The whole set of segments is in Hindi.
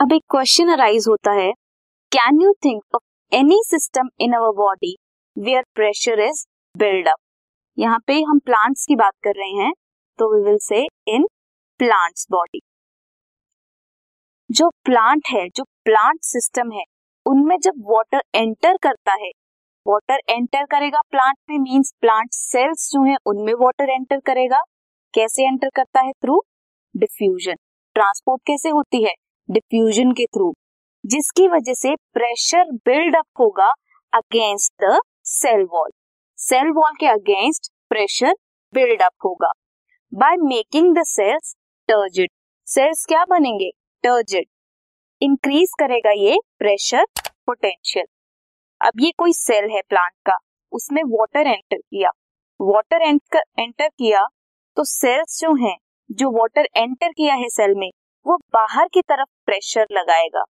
अब एक क्वेश्चन अराइज होता है can you think of any system in our body where pressure is build up यहाँ पे हम प्लांट्स की बात कर रहे हैं तो we will say in plants body जो प्लांट है, जो प्लांट सिस्टम है, उनमें जब वाटर एंटर करता है वाटर एंटर करेगा प्लांट में मींस प्लांट सेल्स जो है, उनमें वाटर एंटर करेगा। कैसे एंटर करता है? थ्रू डिफ्यूजन ट्रांसपोर्ट कैसे होती है? डिफ्यूजन के थ्रू जिसकी वजह से प्रेशर बिल्डअप होगा against the cell wall cell wall के अगेंस्ट प्रेशर बिल्डअप होगा by making the cells turgid cells क्या बनेंगे? टर्जिड इंक्रीज करेगा ये प्रेशर पोटेंशियल अब ये कोई सेल है प्लांट का, उसमें वाटर एंटर किया. वाटर एंटर किया तो सेल्स जो हैं, जो वाटर एंटर किया है सेल में वो बाहर की तरफ़ प्रेशर लगाएगा।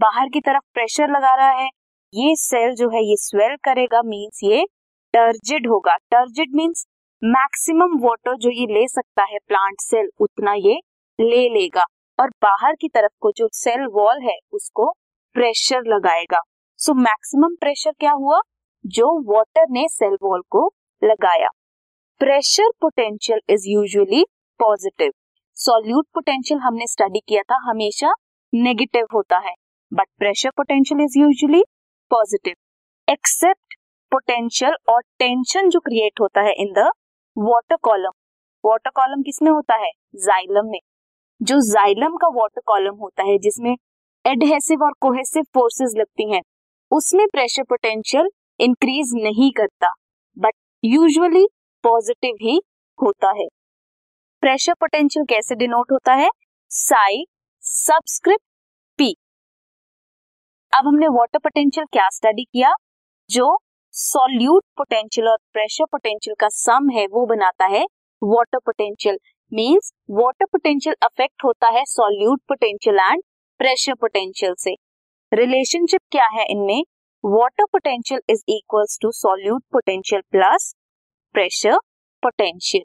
बाहर की तरफ़ प्रेशर लगा रहा है, ये सेल जो है, ये स्वेल करेगा मींस ये टर्जिड होगा। टर्जिड मींस मैक्सिमम वाटर जो ये ले सकता है प्लांट सेल उतना ये ले लेगा। और बाहर की तरफ़ को जो सेल वॉल है, उसको प्रेशर लगाएगा। सो मैक्सिमम प्रेशर क्या हुआ? जो वाटर ने सेल वॉल को लगाया। Pressure potential is usually positive solute potential हमने स्टडी किया था हमेशा नेगेटिव होता है। But pressure potential is usually positive except potential और टेंशन जो क्रिएट होता है in the water column water column किसमें होता है? जाइलम में। जो जाइलम का वाटर कॉलम होता है, जिसमें एडहेसिव और कोहेसिव फोर्सेस लगती हैं, उसमें प्रेशर पोटेंशियल इंक्रीज नहीं करता बट यूजुअली पॉजिटिव ही होता है। प्रेशर पोटेंशियल कैसे डिनोट होता है? साई सबस्क्रिप्ट पी अब हमने वाटर पोटेंशियल क्या स्टडी किया? जो सॉल्यूट पोटेंशियल और प्रेशर पोटेंशियल का सम है, वो बनाता है water potential means water potential affect होता है solute potential and pressure potential से. रिलेशनशिप क्या है इनमें? Water potential is equals to solute potential plus pressure potential